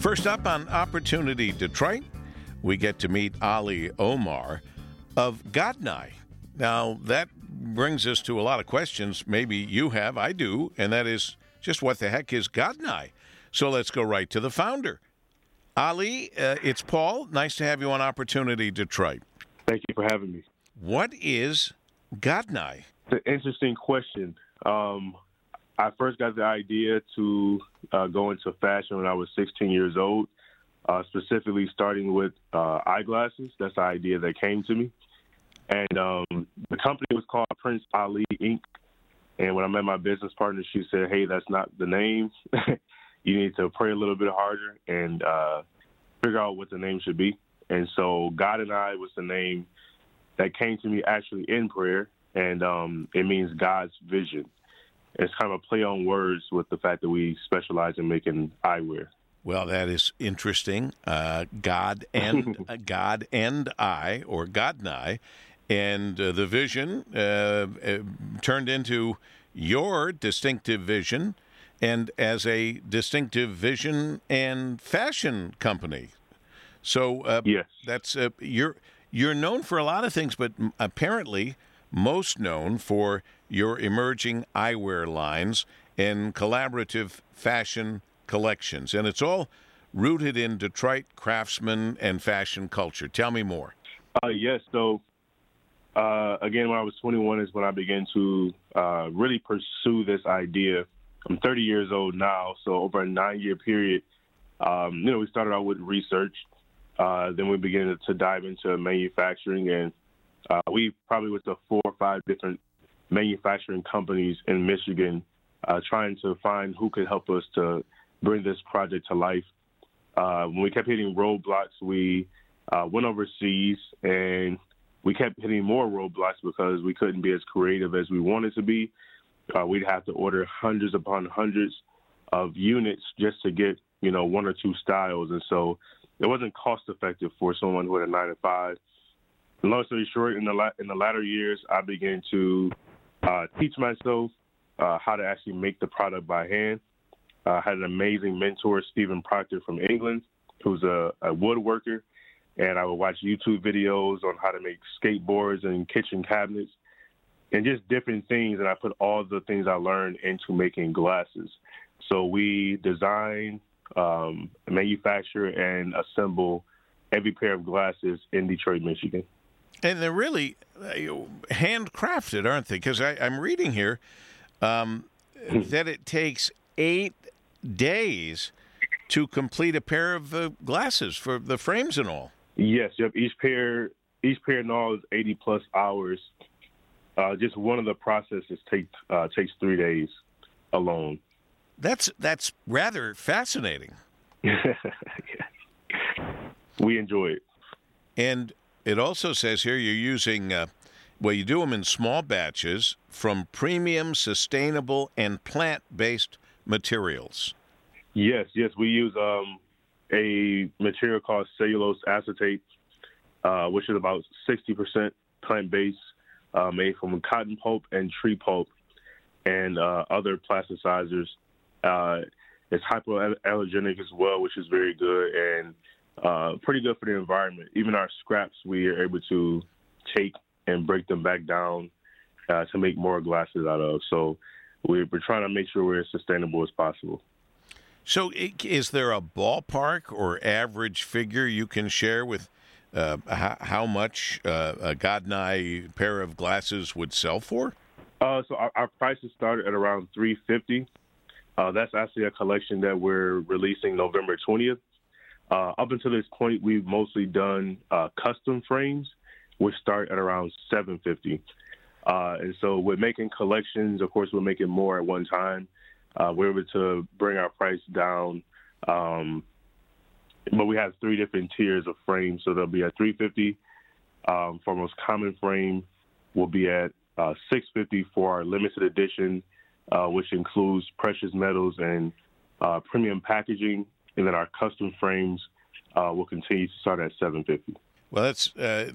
First up on Opportunity Detroit, we get to meet Ali Omar of Godnii. Now, that brings us to a lot of questions. Maybe you have, I do, and that is just what the heck is Godnii? So let's go right to the founder. Ali, uh, it's Paul. Nice to have you on Opportunity Detroit. Thank you for having me. What is Godnii? It's an interesting question. Um, I first got the idea to uh, go into fashion when I was 16 years old, uh, specifically starting with uh, eyeglasses. That's the idea that came to me. And um, the company was called Prince Ali Inc. And when I met my business partner, she said, "Hey, that's not the name. you need to pray a little bit harder and uh, figure out what the name should be." And so, God and I was the name that came to me actually in prayer, and um, it means God's vision. It's kind of a play on words with the fact that we specialize in making eyewear. Well, that is interesting. Uh, God and uh, God and I, or God and I, and uh, the vision uh, uh, turned into your distinctive vision, and as a distinctive vision and fashion company. So, uh, yes, that's you're you're known for a lot of things, but apparently most known for your emerging eyewear lines and collaborative fashion collections. And it's all rooted in Detroit craftsman and fashion culture. Tell me more. Uh, yes. So, uh, again, when I was 21 is when I began to uh, really pursue this idea. I'm 30 years old now, so over a nine year period, um, you know, we started out with research. Uh, then we began to dive into manufacturing, and uh, we probably went to four or five different manufacturing companies in Michigan, uh, trying to find who could help us to bring this project to life. Uh, when we kept hitting roadblocks, we uh, went overseas and we kept hitting more roadblocks because we couldn't be as creative as we wanted to be. Uh, we'd have to order hundreds upon hundreds of units just to get, you know, one or two styles. And so it wasn't cost effective for someone who had a nine to five. Long story short, in the la- in the latter years, I began to uh, teach myself uh, how to actually make the product by hand. I had an amazing mentor, Stephen Proctor from England, who's a, a woodworker, and I would watch YouTube videos on how to make skateboards and kitchen cabinets and just different things. And I put all the things I learned into making glasses. So we design, um, manufacture, and assemble every pair of glasses in Detroit, Michigan. And they're really uh, handcrafted, aren't they? Because I'm reading here um, hmm. that it takes eight days to complete a pair of uh, glasses for the frames and all. Yes, yep. Each pair, each pair and all is 80 plus hours. Uh, just one of the processes takes uh, takes three days alone. That's that's rather fascinating. We enjoy it. And it also says here you're using, uh, well, you do them in small batches from premium, sustainable, and plant based materials. Yes, yes. We use um, a material called cellulose acetate, uh, which is about 60% plant based, uh, made from cotton pulp and tree pulp and uh, other plasticizers. Uh, it's hypoallergenic as well, which is very good. And uh, pretty good for the environment. Even our scraps, we are able to take and break them back down uh, to make more glasses out of. So we're, we're trying to make sure we're as sustainable as possible. So, is there a ballpark or average figure you can share with uh, how, how, much uh, a Godnii pair of glasses would sell for? Uh, so, our, our, prices started at around three fifty. Uh, that's actually a collection that we're releasing November twentieth. Uh, up until this point, we've mostly done uh, custom frames, which start at around 750. Uh, and so, with making collections, of course, we're making more at one time. Uh, we're able to bring our price down, um, but we have three different tiers of frames. So there'll be a 350 um, for most common frame. We'll be at uh, 650 for our limited edition, uh, which includes precious metals and premium packaging and then our custom frames uh, will continue to start at 750 well, that's uh,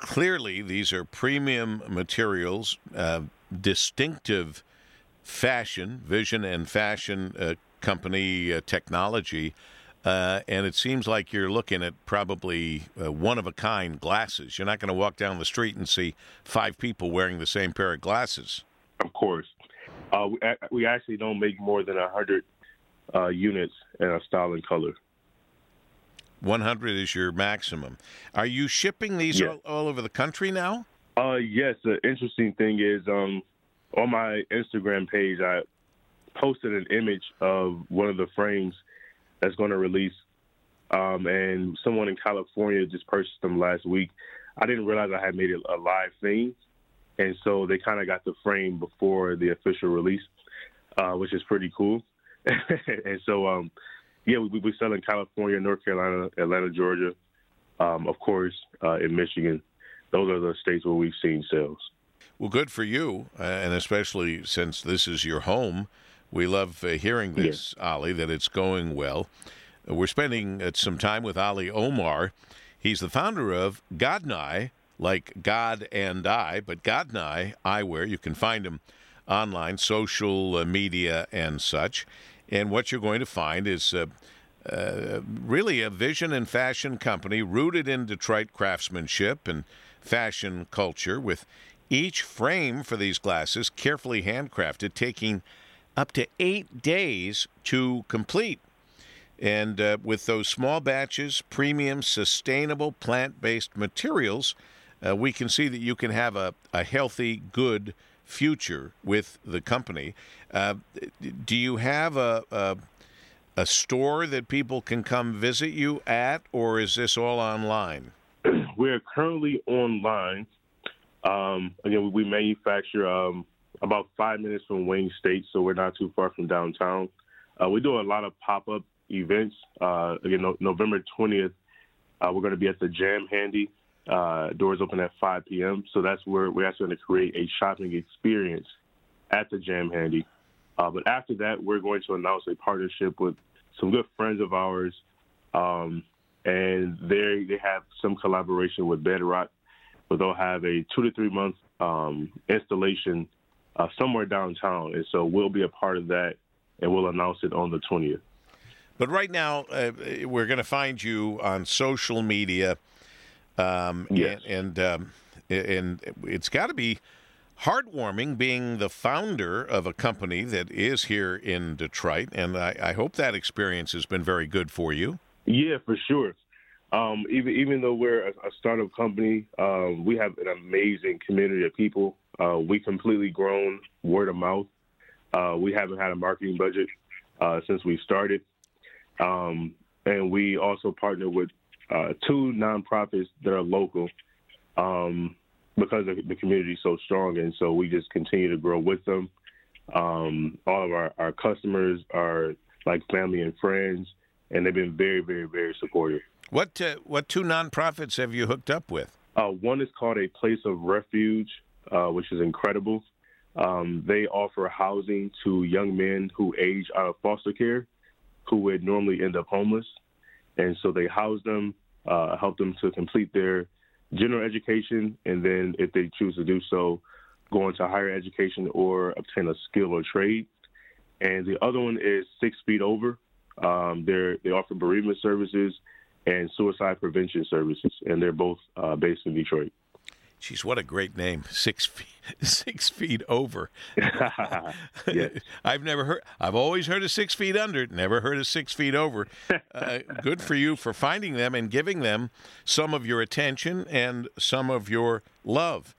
clearly these are premium materials, uh, distinctive fashion, vision and fashion uh, company uh, technology. Uh, and it seems like you're looking at probably uh, one of a kind glasses. You're not going to walk down the street and see five people wearing the same pair of glasses. Of course. Uh, we, we actually don't make more than 100 uh, units and a style and color. 100 is your maximum. Are you shipping these all, all, over the country now? Uh, yes. The interesting thing is, um, on my Instagram page, I posted an image of one of the frames that's going to release, um, and someone in California just purchased them last week. I didn't realize I had made it a live thing, and so they kind of got the frame before the official release, uh, which is pretty cool. and so, um, yeah, we, we sell in California, North Carolina, Atlanta, Georgia, um, of course, uh, in Michigan. Those are the states where we've seen sales. Well, good for you, uh, and especially since this is your home. We love uh, hearing this, yeah. Ali, that it's going well. We're spending uh, some time with Ali Omar. He's the founder of Godnii, like God and I, but Godnii Eyewear. You can find him online, social uh, media, and such. And what you're going to find is uh, uh, really a vision and fashion company rooted in Detroit craftsmanship and fashion culture, with each frame for these glasses carefully handcrafted, taking up to eight days to complete. And uh, with those small batches, premium, sustainable, plant based materials, uh, we can see that you can have a, a healthy, good future with the company. Uh, do you have a, a, a store that people can come visit you at, or is this all online? We're currently online. Um, again, we manufacture um, about five minutes from Wayne State, so we're not too far from downtown. Uh, we do a lot of pop up events. Uh, again, no, November 20th, uh, we're going to be at the Jam Handy uh, doors open at 5 p.m. So that's where we're actually going to create a shopping experience at the Jam Handy. Uh, but after that, we're going to announce a partnership with some good friends of ours, um, and they they have some collaboration with Bedrock, but they'll have a two to three month um, installation uh, somewhere downtown, and so we'll be a part of that, and we'll announce it on the 20th. But right now, uh, we're going to find you on social media um, yes. And and, um, and it's got to be heartwarming being the founder of a company that is here in Detroit. And I, I hope that experience has been very good for you. Yeah, for sure. Um, even even though we're a, a startup company, um, we have an amazing community of people. Uh, we completely grown word of mouth. Uh, we haven't had a marketing budget uh, since we started, um, and we also partner with uh, two nonprofits that are local um, because the community is so strong, and so we just continue to grow with them. Um, all of our, our customers are like family and friends, and they've been very, very, very supportive. What uh, what two nonprofits have you hooked up with? Uh, one is called a Place of Refuge, uh, which is incredible. Um, they offer housing to young men who age out of foster care, who would normally end up homeless. And so they house them, uh, help them to complete their general education, and then if they choose to do so, go into higher education or obtain a skill or trade. And the other one is Six Feet Over. Um, they offer bereavement services and suicide prevention services, and they're both uh, based in Detroit. Geez, what a great name! Six feet, six feet over. I've never heard. I've always heard of six feet under. Never heard of six feet over. Uh, good for you for finding them and giving them some of your attention and some of your love.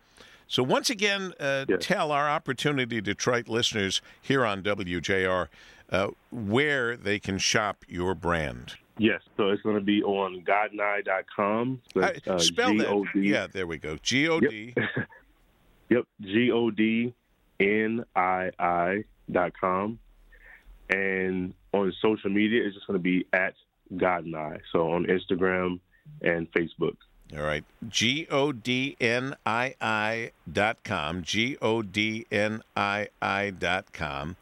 So once again, uh, yes. tell our Opportunity Detroit listeners here on WJR uh, where they can shop your brand. Yes, so it's going to be on godnii.com. So uh, spell G-O-D. that. Yeah, there we go. G O D. Yep, G O D N I I dot com. And on social media, it's just going to be at Godnii. So on Instagram and Facebook. All right. G O D N I I dot com. G O D N I I dot com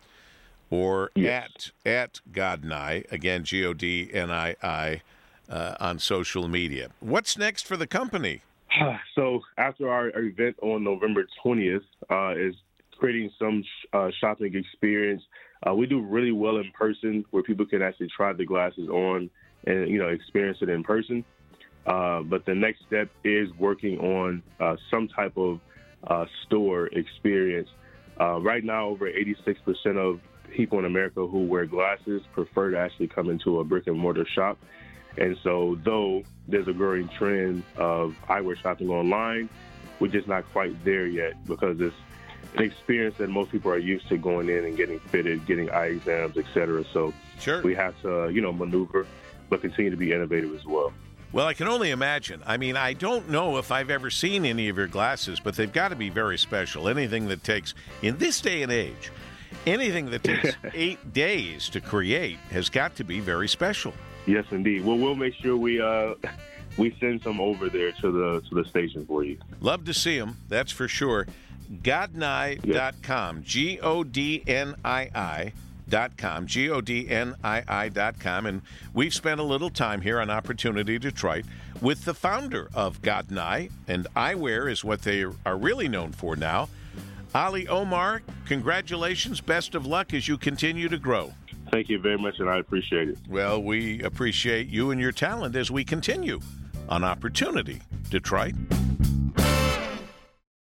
or yes. at at Godnii again G O D N I I uh, on social media. What's next for the company? So after our, our event on November twentieth uh, is creating some sh- uh, shopping experience. Uh, we do really well in person where people can actually try the glasses on and you know experience it in person. Uh, but the next step is working on uh, some type of uh, store experience. Uh, right now, over 86% of people in America who wear glasses prefer to actually come into a brick and mortar shop. And so, though there's a growing trend of eyewear shopping online, we're just not quite there yet because it's an experience that most people are used to going in and getting fitted, getting eye exams, etc. So sure. we have to, you know, maneuver, but continue to be innovative as well. Well, I can only imagine. I mean, I don't know if I've ever seen any of your glasses, but they've got to be very special. Anything that takes, in this day and age, anything that takes eight days to create has got to be very special. Yes, indeed. Well, we'll make sure we uh, we send some over there to the to the station for you. Love to see them. That's for sure. Godnii.com. G O D N I I. Dot com, G O D N I I dot com. And we've spent a little time here on Opportunity Detroit with the founder of Godnii, and eyewear is what they are really known for now. Ali Omar, congratulations. Best of luck as you continue to grow. Thank you very much, and I appreciate it. Well, we appreciate you and your talent as we continue on Opportunity Detroit.